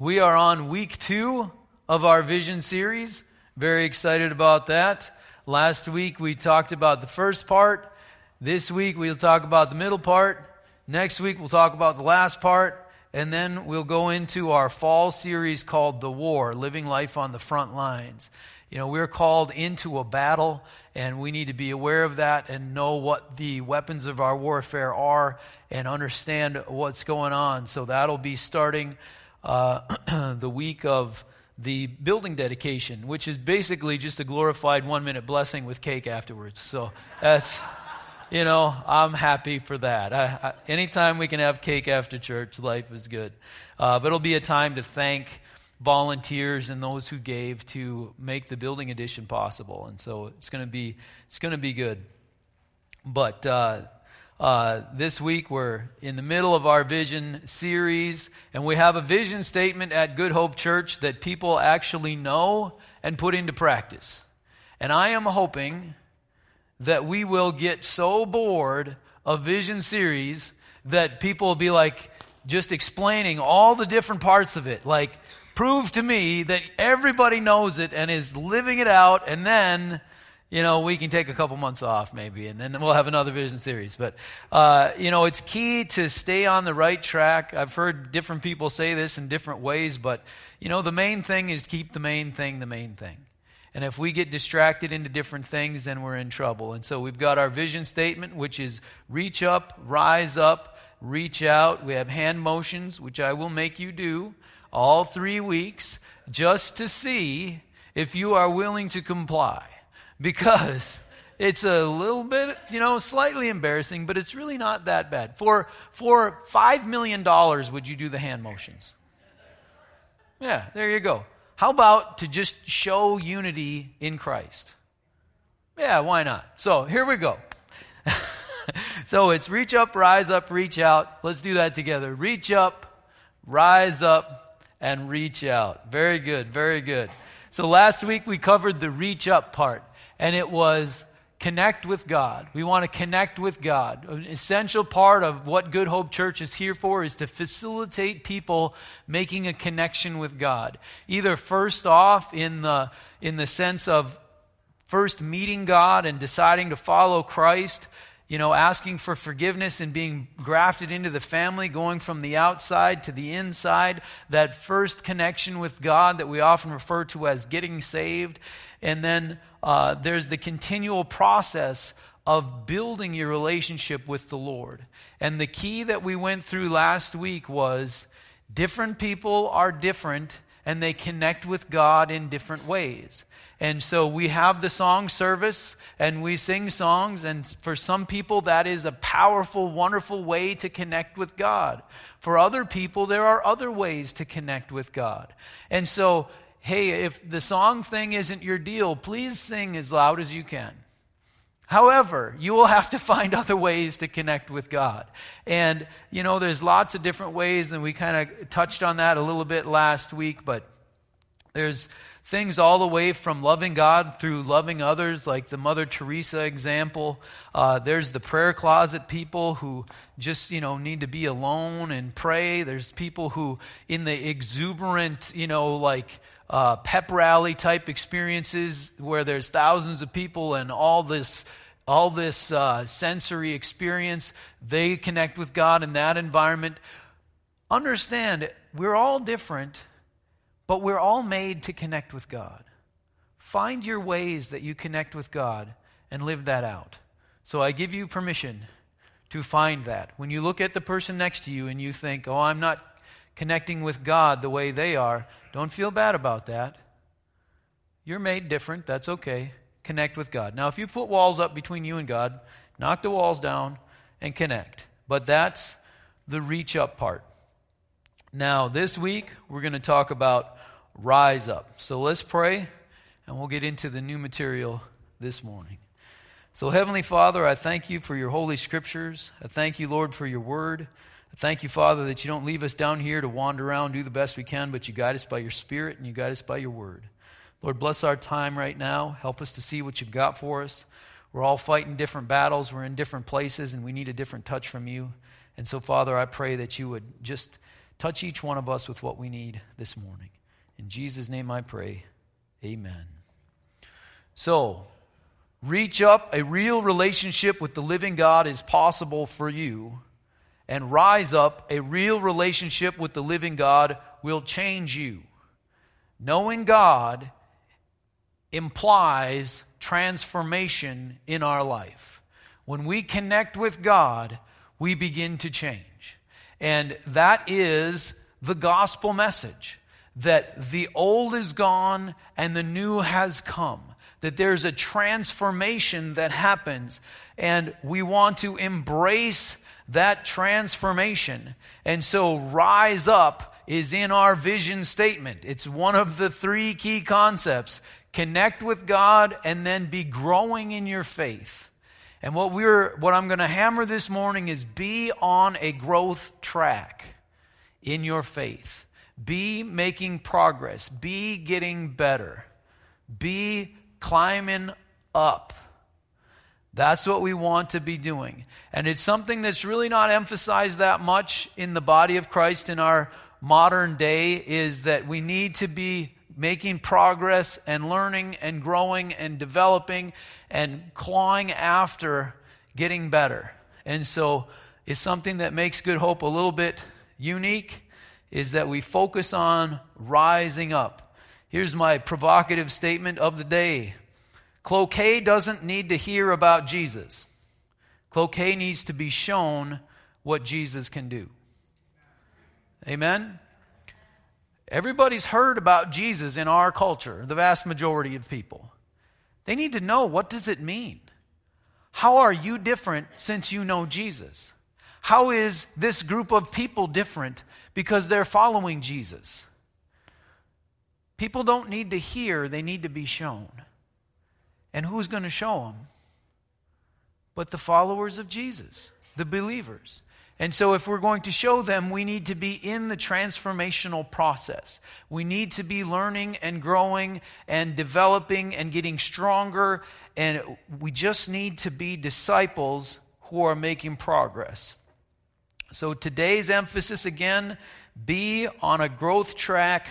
We are on week two of our vision series. Very excited about that. Last week we talked about the first part. This week we'll talk about the middle part. Next week we'll talk about the last part. And then we'll go into our fall series called The War Living Life on the Front Lines. You know, we're called into a battle, and we need to be aware of that and know what the weapons of our warfare are and understand what's going on. So that'll be starting uh, the week of the building dedication, which is basically just a glorified one minute blessing with cake afterwards. So that's, you know, I'm happy for that. I, I, anytime we can have cake after church, life is good. Uh, but it'll be a time to thank volunteers and those who gave to make the building addition possible. And so it's going to be it's going to be good. But uh, uh, this week we're in the middle of our vision series, and we have a vision statement at Good Hope Church that people actually know and put into practice. And I am hoping that we will get so bored of vision series that people will be like just explaining all the different parts of it. Like, prove to me that everybody knows it and is living it out, and then, you know, we can take a couple months off maybe, and then we'll have another vision series. But, uh, you know, it's key to stay on the right track. I've heard different people say this in different ways, but, you know, the main thing is keep the main thing the main thing. And if we get distracted into different things, then we're in trouble. And so we've got our vision statement, which is reach up, rise up, reach out. We have hand motions, which I will make you do all three weeks just to see if you are willing to comply. Because it's a little bit, you know, slightly embarrassing, but it's really not that bad. For, for $5 million, would you do the hand motions? Yeah, there you go. How about to just show unity in Christ? Yeah, why not? So here we go. so it's reach up, rise up, reach out. Let's do that together. Reach up, rise up, and reach out. Very good, very good. So last week we covered the reach up part, and it was connect with God. We want to connect with God. An essential part of what Good Hope Church is here for is to facilitate people making a connection with God. Either first off in the in the sense of first meeting God and deciding to follow Christ, you know, asking for forgiveness and being grafted into the family, going from the outside to the inside, that first connection with God that we often refer to as getting saved. And then uh, there's the continual process of building your relationship with the Lord. And the key that we went through last week was different people are different and they connect with God in different ways. And so we have the song service and we sing songs. And for some people, that is a powerful, wonderful way to connect with God. For other people, there are other ways to connect with God. And so, hey, if the song thing isn't your deal, please sing as loud as you can. However, you will have to find other ways to connect with God. And, you know, there's lots of different ways, and we kind of touched on that a little bit last week, but there's things all the way from loving God through loving others, like the Mother Teresa example. Uh, there's the prayer closet people who just, you know, need to be alone and pray. There's people who, in the exuberant, you know, like, uh, pep rally type experiences where there's thousands of people and all this all this uh, sensory experience they connect with god in that environment understand we're all different but we're all made to connect with God. Find your ways that you connect with God and live that out. So I give you permission to find that. When you look at the person next to you and you think, oh, I'm not connecting with God the way they are, don't feel bad about that. You're made different. That's okay. Connect with God. Now, if you put walls up between you and God, knock the walls down and connect. But that's the reach up part. Now, this week, we're going to talk about rise up. So let's pray, and we'll get into the new material this morning. So, Heavenly Father, I thank you for your holy scriptures. I thank you, Lord, for your word. I thank you, Father, that you don't leave us down here to wander around, do the best we can, but you guide us by your spirit and you guide us by your word. Lord, bless our time right now. Help us to see what you've got for us. We're all fighting different battles, we're in different places, and we need a different touch from you. And so, Father, I pray that you would just Touch each one of us with what we need this morning. In Jesus' name I pray. Amen. So, reach up. A real relationship with the living God is possible for you. And rise up. A real relationship with the living God will change you. Knowing God implies transformation in our life. When we connect with God, we begin to change. And that is the gospel message that the old is gone and the new has come. That there's a transformation that happens, and we want to embrace that transformation. And so, rise up is in our vision statement. It's one of the three key concepts connect with God and then be growing in your faith. And what we're what I'm going to hammer this morning is be on a growth track in your faith. Be making progress. Be getting better. Be climbing up. That's what we want to be doing. And it's something that's really not emphasized that much in the body of Christ in our modern day is that we need to be making progress and learning and growing and developing and clawing after getting better. And so it's something that makes Good Hope a little bit unique is that we focus on rising up. Here's my provocative statement of the day. Cloquet doesn't need to hear about Jesus. Cloquet needs to be shown what Jesus can do. Amen? Everybody's heard about Jesus in our culture, the vast majority of people. They need to know what does it mean? How are you different since you know Jesus? How is this group of people different because they're following Jesus? People don't need to hear, they need to be shown. And who's going to show them? But the followers of Jesus, the believers. And so, if we're going to show them, we need to be in the transformational process. We need to be learning and growing and developing and getting stronger. And we just need to be disciples who are making progress. So, today's emphasis again be on a growth track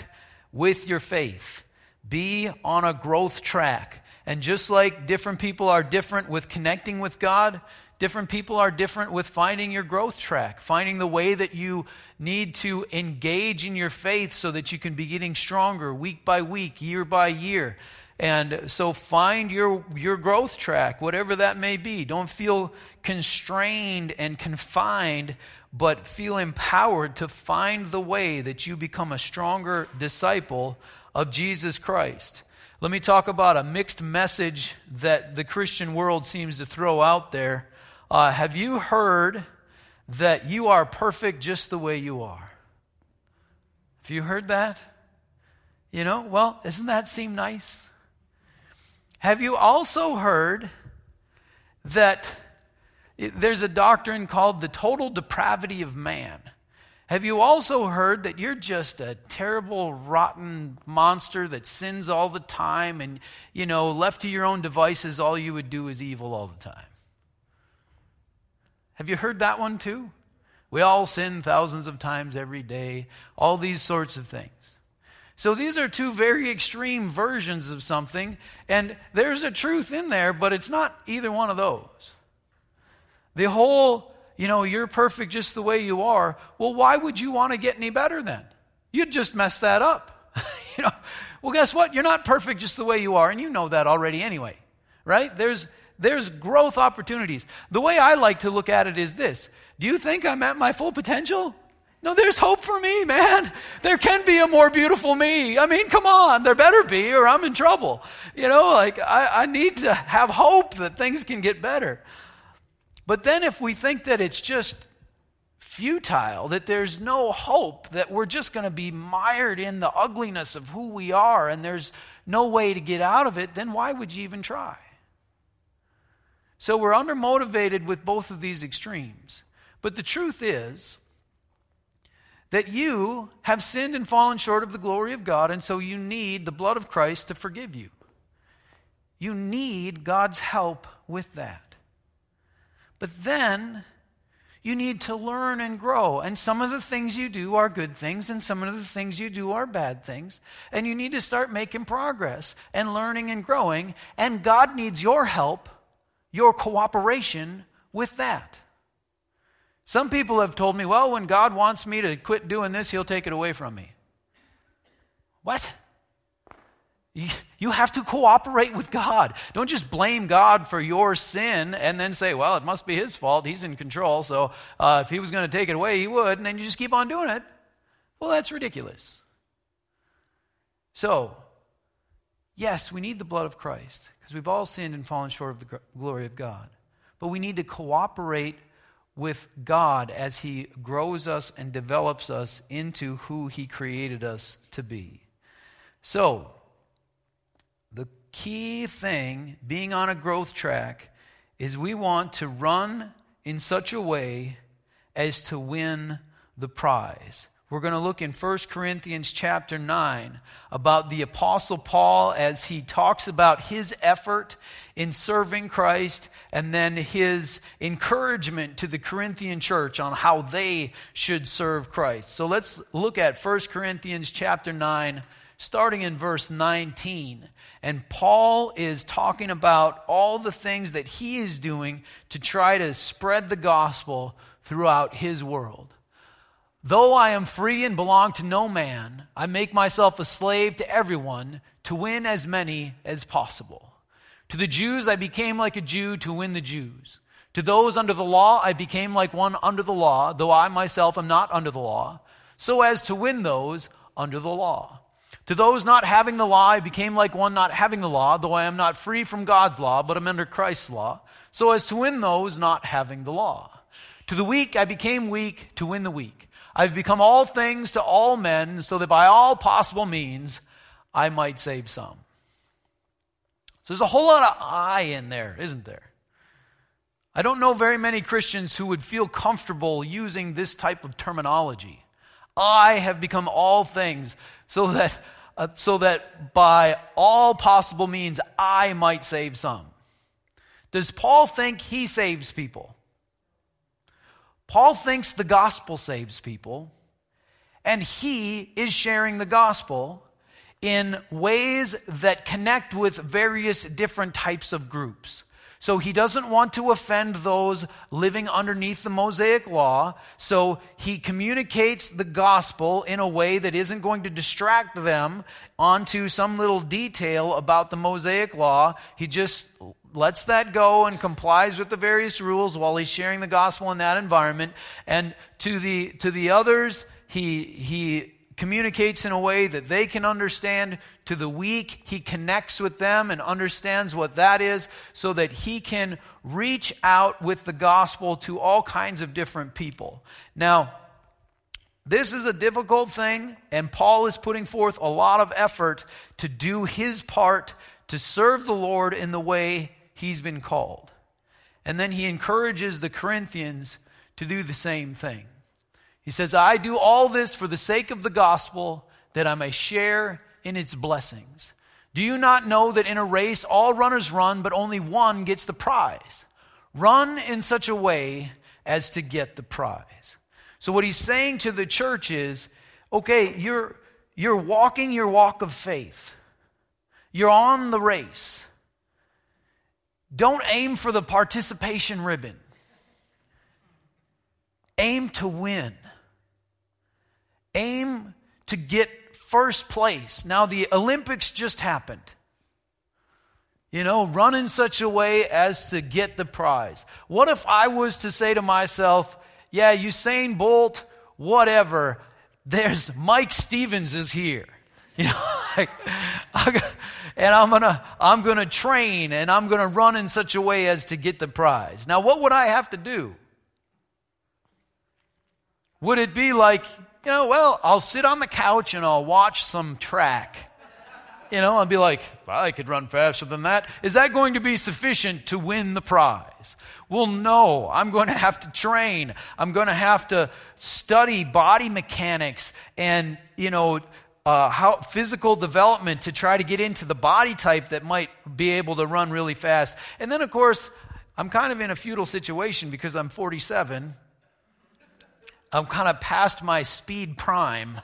with your faith. Be on a growth track. And just like different people are different with connecting with God, Different people are different with finding your growth track, finding the way that you need to engage in your faith so that you can be getting stronger week by week, year by year. And so find your, your growth track, whatever that may be. Don't feel constrained and confined, but feel empowered to find the way that you become a stronger disciple of Jesus Christ. Let me talk about a mixed message that the Christian world seems to throw out there uh, have you heard that you are perfect just the way you are? Have you heard that? You know, well, doesn't that seem nice? Have you also heard that there's a doctrine called the total depravity of man? Have you also heard that you're just a terrible, rotten monster that sins all the time and, you know, left to your own devices, all you would do is evil all the time? Have you heard that one too? We all sin thousands of times every day, all these sorts of things. So these are two very extreme versions of something, and there's a truth in there, but it's not either one of those. The whole, you know, you're perfect just the way you are. Well, why would you want to get any better then? You'd just mess that up. you know, well, guess what? You're not perfect just the way you are, and you know that already anyway, right? There's there's growth opportunities. The way I like to look at it is this Do you think I'm at my full potential? No, there's hope for me, man. There can be a more beautiful me. I mean, come on, there better be, or I'm in trouble. You know, like, I, I need to have hope that things can get better. But then if we think that it's just futile, that there's no hope, that we're just going to be mired in the ugliness of who we are and there's no way to get out of it, then why would you even try? So we're undermotivated with both of these extremes. But the truth is that you have sinned and fallen short of the glory of God, and so you need the blood of Christ to forgive you. You need God's help with that. But then you need to learn and grow. And some of the things you do are good things, and some of the things you do are bad things. And you need to start making progress and learning and growing. And God needs your help, your cooperation with that. Some people have told me, well, when God wants me to quit doing this, He'll take it away from me. What? You have to cooperate with God. Don't just blame God for your sin and then say, well, it must be his fault. He's in control. So uh, if he was going to take it away, he would. And then you just keep on doing it. Well, that's ridiculous. So, yes, we need the blood of Christ because we've all sinned and fallen short of the glory of God. But we need to cooperate with God as he grows us and develops us into who he created us to be. So, key thing, being on a growth track, is we want to run in such a way as to win the prize. We're going to look in 1 Corinthians chapter 9 about the Apostle Paul as he talks about his effort in serving Christ and then his encouragement to the Corinthian church on how they should serve Christ. So let's look at 1 Corinthians chapter 9, starting in verse 19. And Paul is talking about all the things that he is doing to try to spread the gospel throughout his world. Though I am free and belong to no man, I make myself a slave to everyone to win as many as possible. To the Jews, I became like a Jew to win the Jews. To those under the law, I became like one under the law, though I myself am not under the law, so as to win those under the law. To those not having the law, I became like one not having the law, though I am not free from God's law, but am under Christ's law, so as to win those not having the law. To the weak, I became weak to win the weak. I've become all things to all men, so that by all possible means I might save some. So there's a whole lot of I in there, isn't there? I don't know very many Christians who would feel comfortable using this type of terminology. I have become all things so that uh, so that by all possible means I might save some. Does Paul think he saves people? Paul thinks the gospel saves people, and he is sharing the gospel in ways that connect with various different types of groups. So he doesn't want to offend those living underneath the Mosaic law. So he communicates the gospel in a way that isn't going to distract them onto some little detail about the Mosaic law. He just lets that go and complies with the various rules while he's sharing the gospel in that environment. And to the, to the others, he, he communicates in a way that they can understand. To the weak, he connects with them and understands what that is so that he can reach out with the gospel to all kinds of different people. Now, this is a difficult thing, and Paul is putting forth a lot of effort to do his part to serve the Lord in the way he's been called. And then he encourages the Corinthians to do the same thing. He says, I do all this for the sake of the gospel, that I may share in its blessings. Do you not know that in a race all runners run, but only one gets the prize? Run in such a way as to get the prize. So, what he's saying to the church is okay, you're, you're walking your walk of faith, you're on the race. Don't aim for the participation ribbon, aim to win aim to get first place. Now, the Olympics just happened. You know, run in such a way as to get the prize. What if I was to say to myself, yeah, Usain Bolt, whatever, there's Mike Stevens is here. You know, and I'm gonna, I'm gonna train and I'm gonna run in such a way as to get the prize. Now, what would I have to do? Would it be like, you know, well, I'll sit on the couch and I'll watch some track. You know, I'll be like, well, I could run faster than that. Is that going to be sufficient to win the prize? Well, no. I'm going to have to train. I'm going to have to study body mechanics and, you know, uh, how physical development to try to get into the body type that might be able to run really fast. And then, of course, I'm kind of in a futile situation because I'm 47 I'm kind of past my speed prime,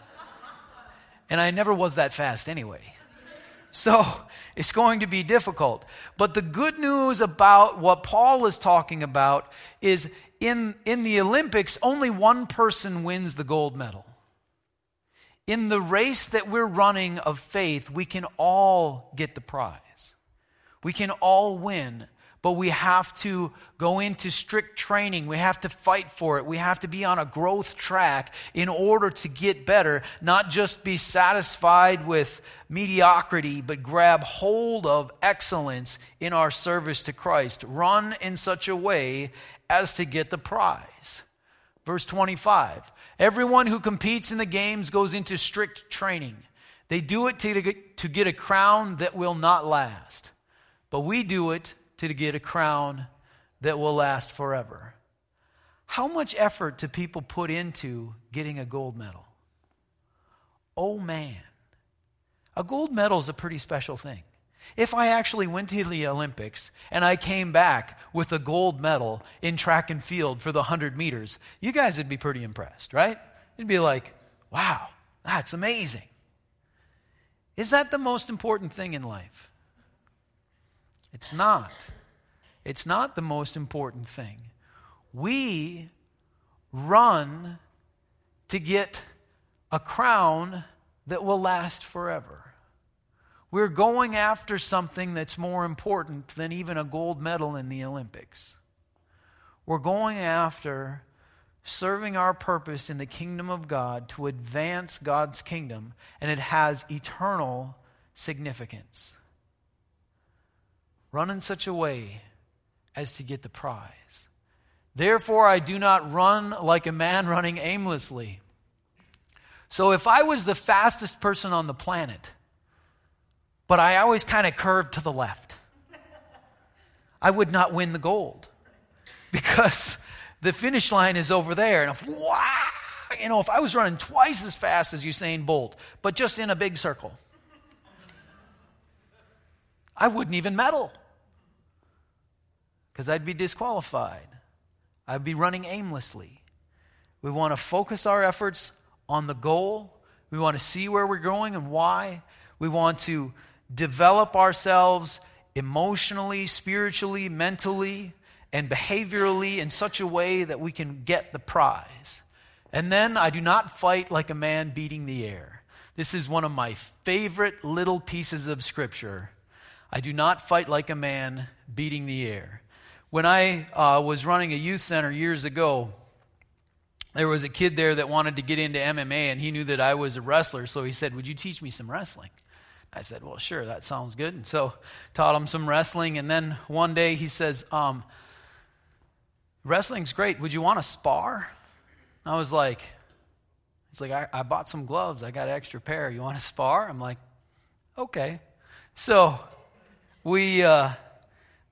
and I never was that fast anyway. So it's going to be difficult. But the good news about what Paul is talking about is in, in the Olympics, only one person wins the gold medal. In the race that we're running of faith, we can all get the prize. We can all win but we have to go into strict training. We have to fight for it. We have to be on a growth track in order to get better, not just be satisfied with mediocrity, but grab hold of excellence in our service to Christ. Run in such a way as to get the prize. Verse 25 Everyone who competes in the games goes into strict training. They do it to, to get a crown that will not last, but we do it to get a crown that will last forever. How much effort do people put into getting a gold medal? Oh man, a gold medal is a pretty special thing. If I actually went to the Olympics and I came back with a gold medal in track and field for the 100 meters, you guys would be pretty impressed, right? You'd be like, wow, that's amazing. Is that the most important thing in life? It's not. It's not the most important thing. We run to get a crown that will last forever. We're going after something that's more important than even a gold medal in the Olympics. We're going after serving our purpose in the kingdom of God to advance God's kingdom, and it has eternal significance. Run in such a way as to get the prize. Therefore, I do not run like a man running aimlessly. So, if I was the fastest person on the planet, but I always kind of curved to the left, I would not win the gold because the finish line is over there. And if, you know, if I was running twice as fast as Usain Bolt, but just in a big circle, I wouldn't even medal because I'd be disqualified. I'd be running aimlessly. We want to focus our efforts on the goal. We want to see where we're going and why. We want to develop ourselves emotionally, spiritually, mentally, and behaviorally in such a way that we can get the prize. And then I do not fight like a man beating the air. This is one of my favorite little pieces of scripture. I do not fight like a man beating the air. When I uh, was running a youth center years ago, there was a kid there that wanted to get into MMA, and he knew that I was a wrestler, so he said, Would you teach me some wrestling? I said, Well, sure, that sounds good. And so taught him some wrestling, and then one day he says, um, Wrestling's great. Would you want to spar? I was like, He's like, I, I bought some gloves. I got an extra pair. You want to spar? I'm like, Okay. So we. Uh,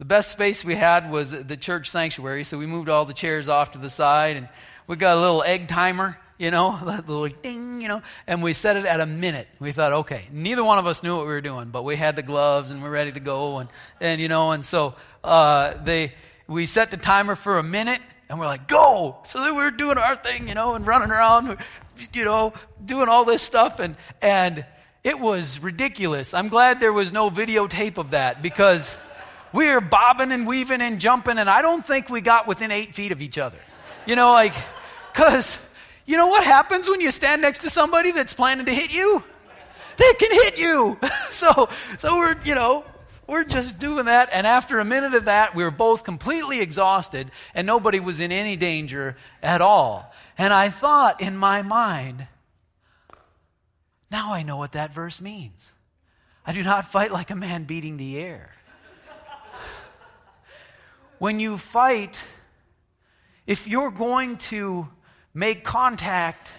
the best space we had was the church sanctuary, so we moved all the chairs off to the side, and we got a little egg timer, you know, that little ding, you know, and we set it at a minute. We thought, okay, neither one of us knew what we were doing, but we had the gloves and we're ready to go, and, and you know, and so uh, they we set the timer for a minute, and we're like, go! So we were doing our thing, you know, and running around, you know, doing all this stuff, and and it was ridiculous. I'm glad there was no videotape of that because we were bobbing and weaving and jumping, and I don't think we got within eight feet of each other. You know, like, because you know what happens when you stand next to somebody that's planning to hit you? They can hit you. so, so we're, you know, we're just doing that. And after a minute of that, we were both completely exhausted, and nobody was in any danger at all. And I thought in my mind, now I know what that verse means. I do not fight like a man beating the air. When you fight, if you're going to make contact,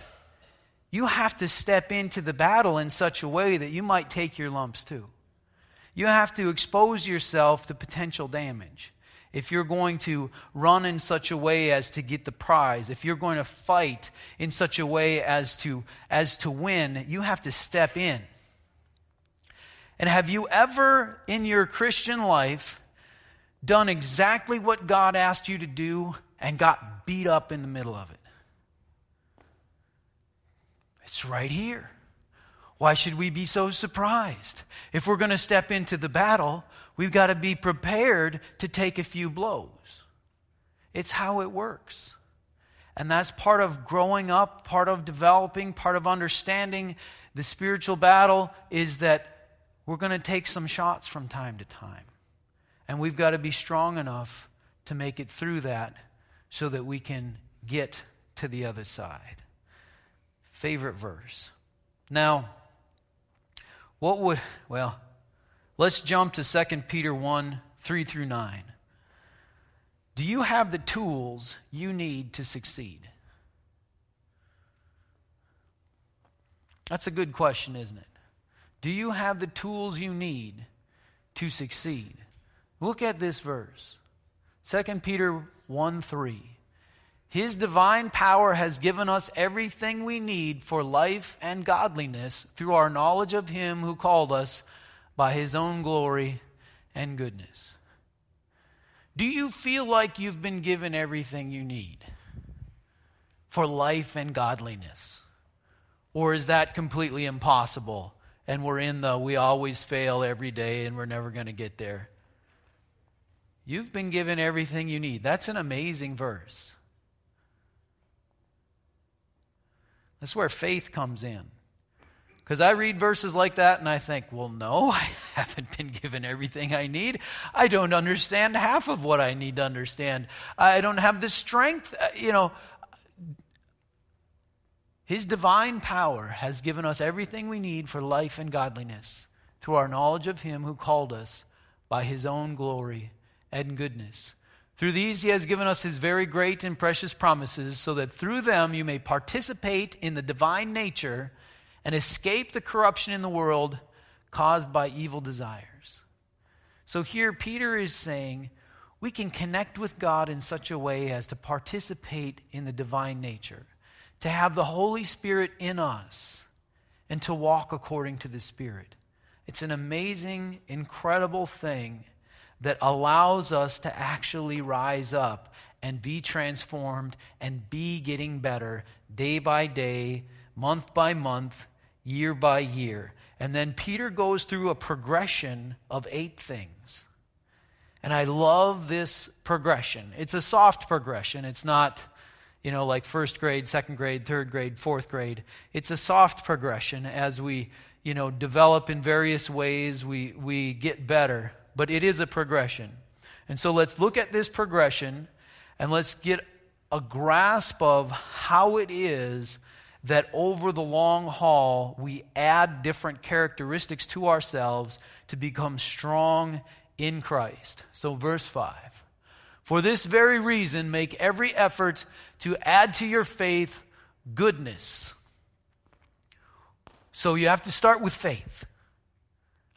you have to step into the battle in such a way that you might take your lumps too. You have to expose yourself to potential damage. If you're going to run in such a way as to get the prize, if you're going to fight in such a way as to, as to win, you have to step in. And have you ever in your Christian life done exactly what God asked you to do and got beat up in the middle of it. It's right here. Why should we be so surprised? If we're going to step into the battle, we've got to be prepared to take a few blows. It's how it works. And that's part of growing up, part of developing, part of understanding the spiritual battle is that we're going to take some shots from time to time. And we've got to be strong enough to make it through that so that we can get to the other side. Favorite verse. Now, what would, well, let's jump to 2 Peter 1 3 through 9. Do you have the tools you need to succeed? That's a good question, isn't it? Do you have the tools you need to succeed? Look at this verse 2 Peter 1 3. His divine power has given us everything we need for life and godliness through our knowledge of Him who called us by His own glory and goodness. Do you feel like you've been given everything you need for life and godliness? Or is that completely impossible and we're in the we always fail every day and we're never going to get there? You've been given everything you need. That's an amazing verse. That's where faith comes in. Because I read verses like that and I think, well, no, I haven't been given everything I need. I don't understand half of what I need to understand. I don't have the strength. Uh, you know, His divine power has given us everything we need for life and godliness through our knowledge of Him who called us by His own glory and goodness. Through these, he has given us his very great and precious promises, so that through them you may participate in the divine nature and escape the corruption in the world caused by evil desires. So here, Peter is saying we can connect with God in such a way as to participate in the divine nature, to have the Holy Spirit in us, and to walk according to the Spirit. It's an amazing, incredible thing that allows us to actually rise up and be transformed and be getting better day by day, month by month, year by year. And then Peter goes through a progression of eight things. And I love this progression. It's a soft progression. It's not, you know, like first grade, second grade, third grade, fourth grade. It's a soft progression as we, you know, develop in various ways, we, we get better but it is a progression. And so let's look at this progression and let's get a grasp of how it is that over the long haul we add different characteristics to ourselves to become strong in Christ. So, verse 5 For this very reason, make every effort to add to your faith goodness. So, you have to start with faith.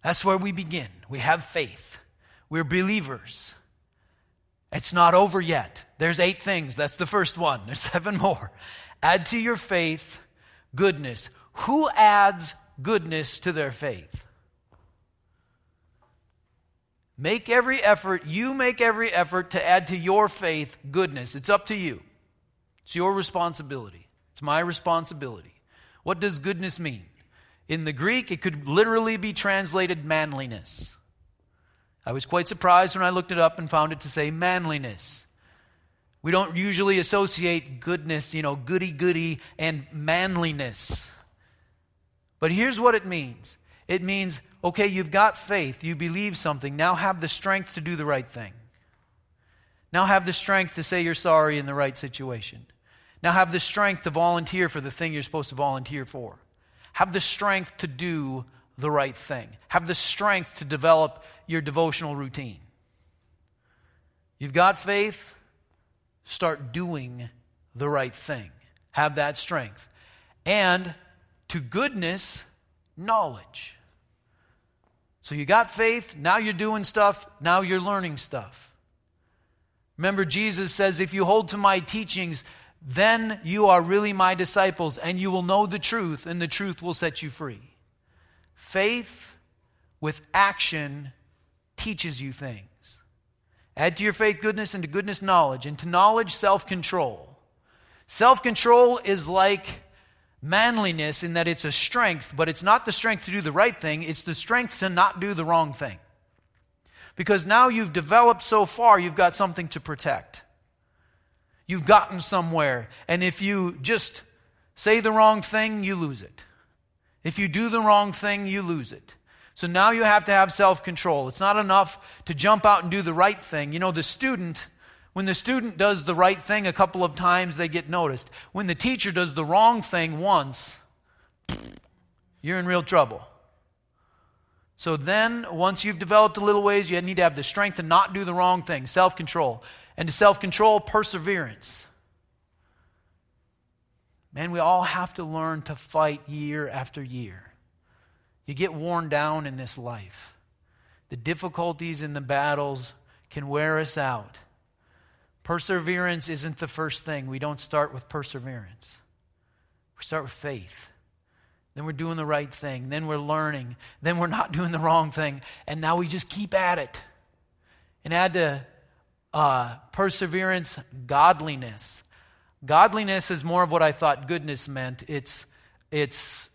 That's where we begin. We have faith. We're believers. It's not over yet. There's eight things. That's the first one. There's seven more. Add to your faith goodness. Who adds goodness to their faith? Make every effort, you make every effort to add to your faith goodness. It's up to you. It's your responsibility. It's my responsibility. What does goodness mean? In the Greek, it could literally be translated manliness. I was quite surprised when I looked it up and found it to say manliness. We don't usually associate goodness, you know, goody goody, and manliness. But here's what it means it means, okay, you've got faith, you believe something, now have the strength to do the right thing. Now have the strength to say you're sorry in the right situation. Now have the strength to volunteer for the thing you're supposed to volunteer for have the strength to do the right thing, have the strength to develop your devotional routine. You've got faith, start doing the right thing. Have that strength. And to goodness, knowledge. So you got faith, now you're doing stuff, now you're learning stuff. Remember, Jesus says, If you hold to my teachings, then you are really my disciples, and you will know the truth, and the truth will set you free. Faith with action teaches you things. Add to your faith goodness, and to goodness knowledge, and to knowledge self control. Self control is like manliness in that it's a strength, but it's not the strength to do the right thing, it's the strength to not do the wrong thing. Because now you've developed so far, you've got something to protect. You've gotten somewhere. And if you just say the wrong thing, you lose it. If you do the wrong thing, you lose it. So now you have to have self control. It's not enough to jump out and do the right thing. You know, the student, when the student does the right thing a couple of times, they get noticed. When the teacher does the wrong thing once, you're in real trouble. So then, once you've developed a little ways, you need to have the strength to not do the wrong thing, self control. And to self control, perseverance. Man, we all have to learn to fight year after year. You get worn down in this life. The difficulties and the battles can wear us out. Perseverance isn't the first thing. We don't start with perseverance, we start with faith. Then we're doing the right thing. Then we're learning. Then we're not doing the wrong thing. And now we just keep at it. And add to uh, perseverance, godliness. Godliness is more of what I thought goodness meant. It's, it's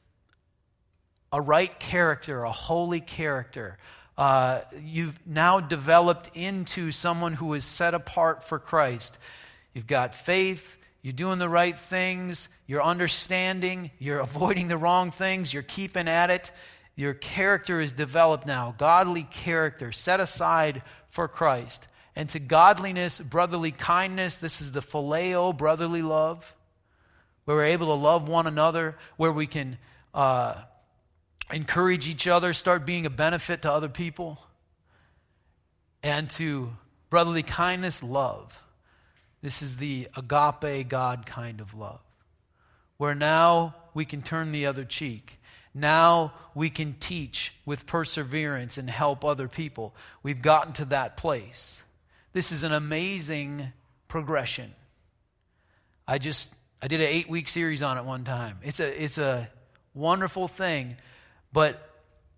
a right character, a holy character. Uh, you've now developed into someone who is set apart for Christ. You've got faith, you're doing the right things, you're understanding, you're avoiding the wrong things, you're keeping at it. Your character is developed now, godly character set aside for Christ. And to godliness, brotherly kindness, this is the phileo, brotherly love, where we're able to love one another, where we can uh, encourage each other, start being a benefit to other people, and to brotherly kindness, love. This is the agape God kind of love, where now we can turn the other cheek. Now we can teach with perseverance and help other people. We've gotten to that place. This is an amazing progression. I just I did an 8-week series on it one time. It's a it's a wonderful thing but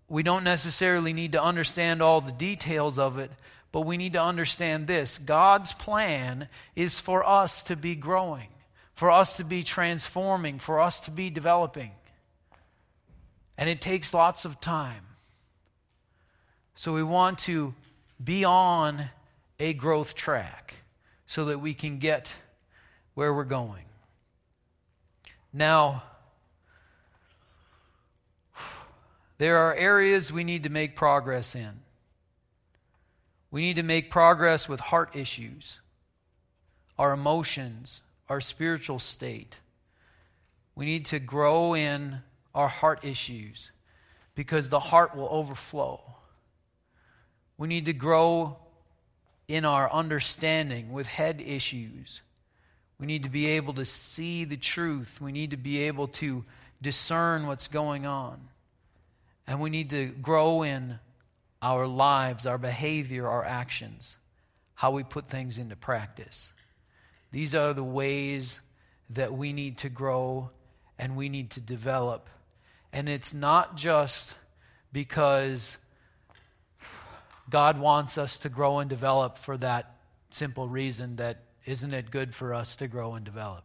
we don't necessarily need to understand all the details of it, but we need to understand this God's plan is for us to be growing, for us to be transforming, for us to be developing. And it takes lots of time. So we want to be on a growth track so that we can get where we're going. Now, There are areas we need to make progress in. We need to make progress with heart issues, our emotions, our spiritual state. We need to grow in our heart issues because the heart will overflow. We need to grow in our understanding with head issues. We need to be able to see the truth. We need to be able to discern what's going on. And we need to grow in our lives, our behavior, our actions, how we put things into practice. These are the ways that we need to grow and we need to develop. And it's not just because God wants us to grow and develop for that simple reason that isn't it good for us to grow and develop?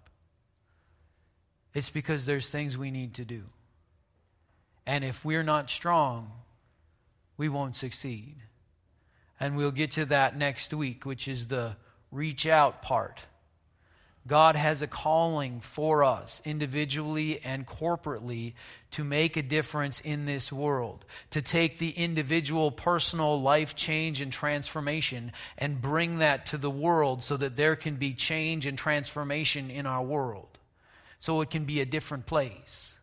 It's because there's things we need to do. And if we're not strong, we won't succeed. And we'll get to that next week, which is the reach out part. God has a calling for us individually and corporately to make a difference in this world, to take the individual personal life change and transformation and bring that to the world so that there can be change and transformation in our world. So it can be a different place.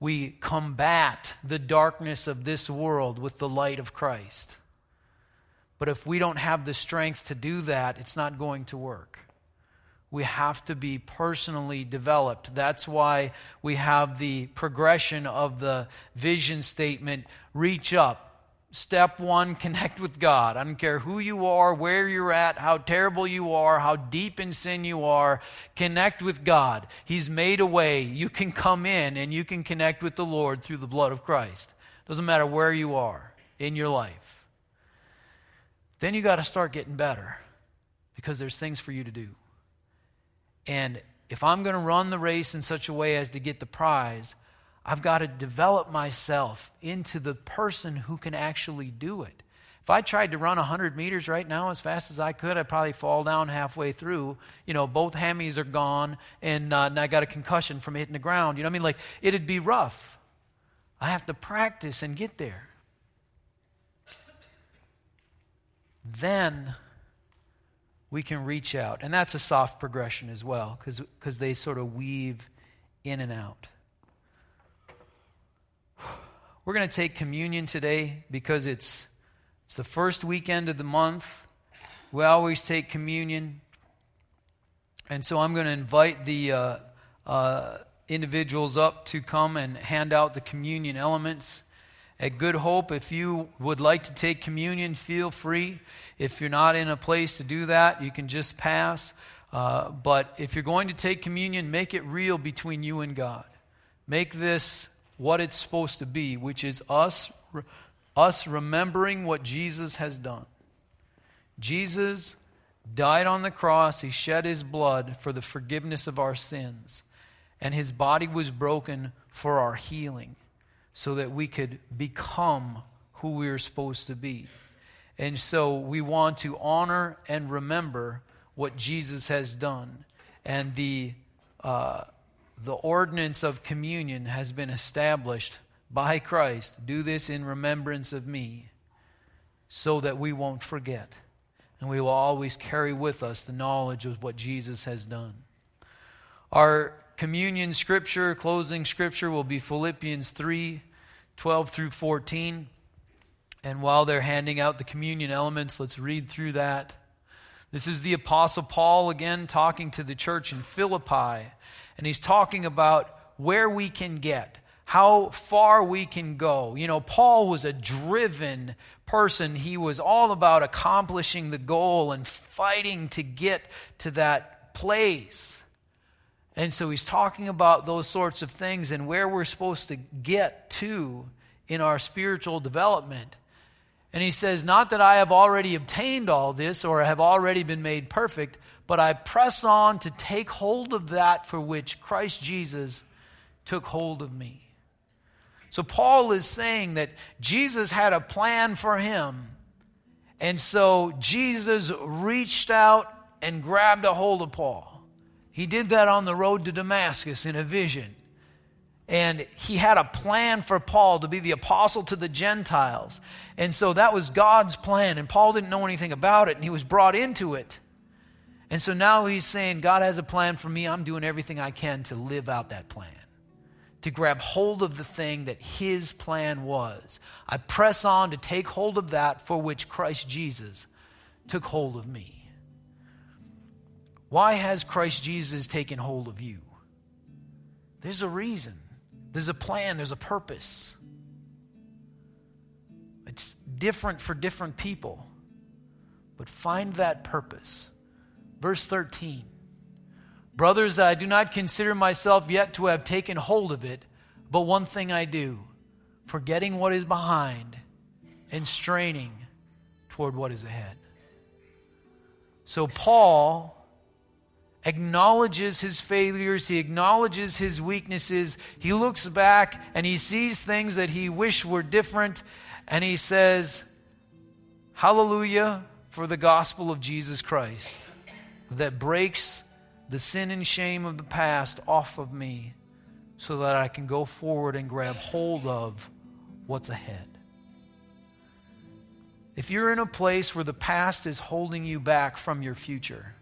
We combat the darkness of this world with the light of Christ. But if we don't have the strength to do that, it's not going to work. We have to be personally developed. That's why we have the progression of the vision statement reach up, Step one, connect with God. I don't care who you are, where you're at, how terrible you are, how deep in sin you are. Connect with God. He's made a way. You can come in and you can connect with the Lord through the blood of Christ. Doesn't matter where you are in your life. Then you got to start getting better because there's things for you to do. And if I'm going to run the race in such a way as to get the prize, I've got to develop myself into the person who can actually do it. If I tried to run 100 meters right now as fast as I could, I'd probably fall down halfway through. You know, both hammies are gone, and, uh, and I got a concussion from hitting the ground. You know what I mean? Like, it'd be rough. I have to practice and get there. Then we can reach out. And that's a soft progression as well, because they sort of weave in and out. We're going to take communion today because it's, it's the first weekend of the month. We always take communion. And so I'm going to invite the uh, uh, individuals up to come and hand out the communion elements. At Good Hope, if you would like to take communion, feel free. If you're not in a place to do that, you can just pass. Uh, but if you're going to take communion, make it real between you and God. Make this what it's supposed to be, which is us, us remembering what Jesus has done. Jesus died on the cross, he shed his blood for the forgiveness of our sins, and his body was broken for our healing so that we could become who we are supposed to be. And so we want to honor and remember what Jesus has done. And the, uh, the ordinance of communion has been established by Christ. Do this in remembrance of me so that we won't forget. And we will always carry with us the knowledge of what Jesus has done. Our communion scripture, closing scripture, will be Philippians 3 12 through 14. And while they're handing out the communion elements, let's read through that. This is the Apostle Paul again talking to the church in Philippi. And he's talking about where we can get, how far we can go. You know, Paul was a driven person. He was all about accomplishing the goal and fighting to get to that place. And so he's talking about those sorts of things and where we're supposed to get to in our spiritual development. And he says, Not that I have already obtained all this or have already been made perfect, but I press on to take hold of that for which Christ Jesus took hold of me. So Paul is saying that Jesus had a plan for him. And so Jesus reached out and grabbed a hold of Paul. He did that on the road to Damascus in a vision. And he had a plan for Paul to be the apostle to the Gentiles. And so that was God's plan. And Paul didn't know anything about it, and he was brought into it. And so now he's saying, God has a plan for me. I'm doing everything I can to live out that plan, to grab hold of the thing that his plan was. I press on to take hold of that for which Christ Jesus took hold of me. Why has Christ Jesus taken hold of you? There's a reason, there's a plan, there's a purpose. It's different for different people, but find that purpose. Verse 13 Brothers, I do not consider myself yet to have taken hold of it, but one thing I do, forgetting what is behind and straining toward what is ahead. So, Paul acknowledges his failures, he acknowledges his weaknesses. He looks back and he sees things that he wished were different, and he says, Hallelujah for the gospel of Jesus Christ that breaks the sin and shame of the past off of me so that I can go forward and grab hold of what's ahead. If you're in a place where the past is holding you back from your future,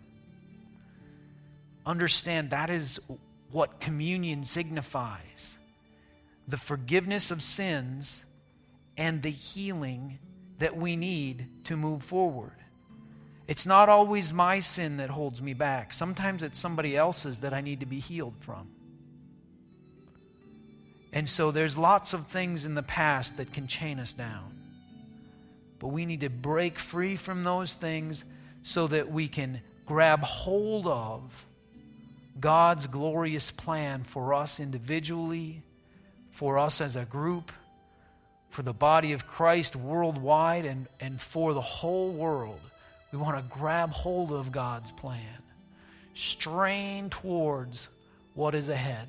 understand that is what communion signifies the forgiveness of sins and the healing that we need to move forward. It's not always my sin that holds me back. Sometimes it's somebody else's that I need to be healed from. And so there's lots of things in the past that can chain us down. But we need to break free from those things so that we can grab hold of God's glorious plan for us individually, for us as a group, for the body of Christ worldwide, and, and for the whole world. We want to grab hold of God's plan strain towards what is ahead.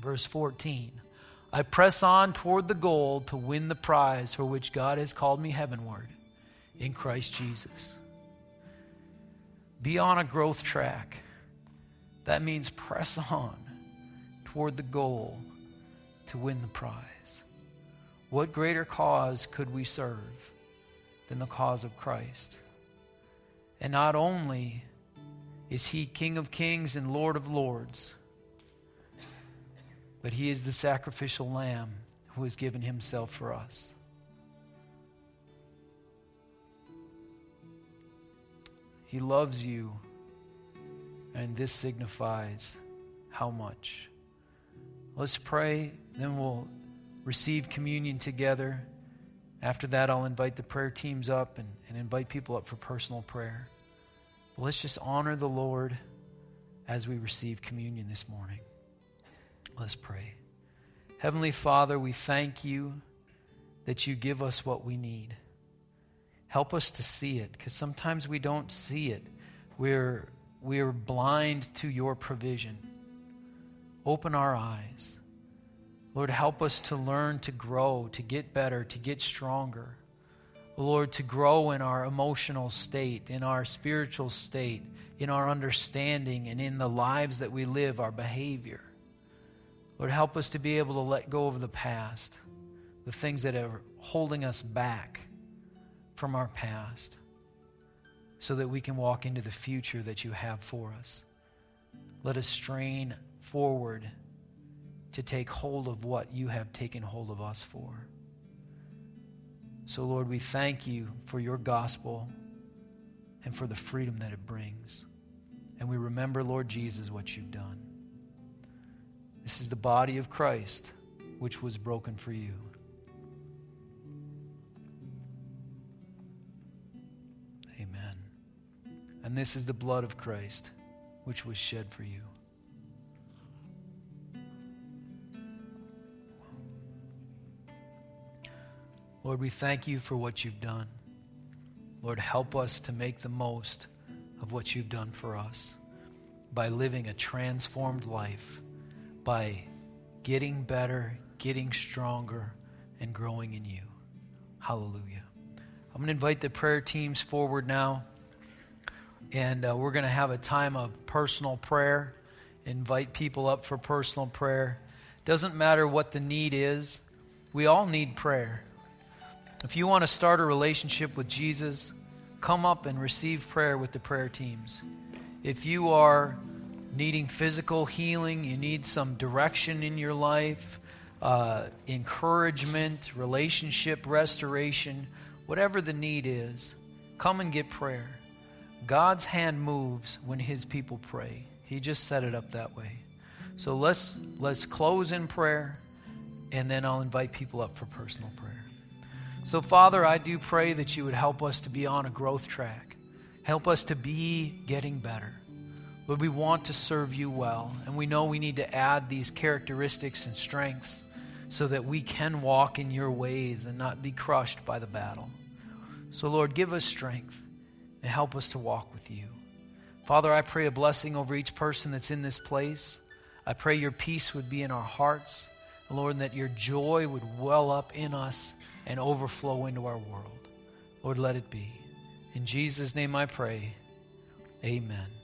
Verse 14 I press on toward the goal to win the prize for which God has called me heavenward in Christ Jesus. Be on a growth track. That means press on toward the goal to win the prize. What greater cause could we serve than the cause of Christ? And not only is he King of kings and Lord of lords, but he is the sacrificial lamb who has given himself for us. He loves you, and this signifies how much. Let's pray, then we'll receive communion together. After that, I'll invite the prayer teams up and, and invite people up for personal prayer. But let's just honor the Lord as we receive communion this morning. Let's pray. Heavenly Father, we thank you that you give us what we need. Help us to see it, because sometimes we don't see it. We're, we're blind to your provision. Open our eyes. Lord, help us to learn to grow, to get better, to get stronger. Lord, to grow in our emotional state, in our spiritual state, in our understanding, and in the lives that we live, our behavior. Lord, help us to be able to let go of the past, the things that are holding us back from our past so that we can walk into the future that you have for us. Let us strain forward to take hold of what you have taken hold of us for. So, Lord, we thank you for your gospel and for the freedom that it brings. And we remember, Lord Jesus, what you've done. This is the body of Christ, which was broken for you. And this is the blood of Christ, which was shed for you. Lord, we thank you for what you've done. Lord, help us to make the most of what you've done for us by living a transformed life, by getting better, getting stronger, and growing in you. Hallelujah. I'm going to invite the prayer teams forward now. And uh, we're going to have a time of personal prayer. Invite people up for personal prayer. Doesn't matter what the need is, we all need prayer. If you want to start a relationship with Jesus, come up and receive prayer with the prayer teams. If you are needing physical healing, you need some direction in your life, uh, encouragement, relationship restoration, whatever the need is, come and get prayer. God's hand moves when his people pray. He just set it up that way. So let's let's close in prayer and then I'll invite people up for personal prayer. So Father, I do pray that you would help us to be on a growth track. Help us to be getting better. But we want to serve you well, and we know we need to add these characteristics and strengths so that we can walk in your ways and not be crushed by the battle. So, Lord, give us strength and help us to walk with you. Father, I pray a blessing over each person that's in this place. I pray your peace would be in our hearts, Lord, and that your joy would well up in us and overflow into our world. Lord, let it be. In Jesus' name I pray. Amen.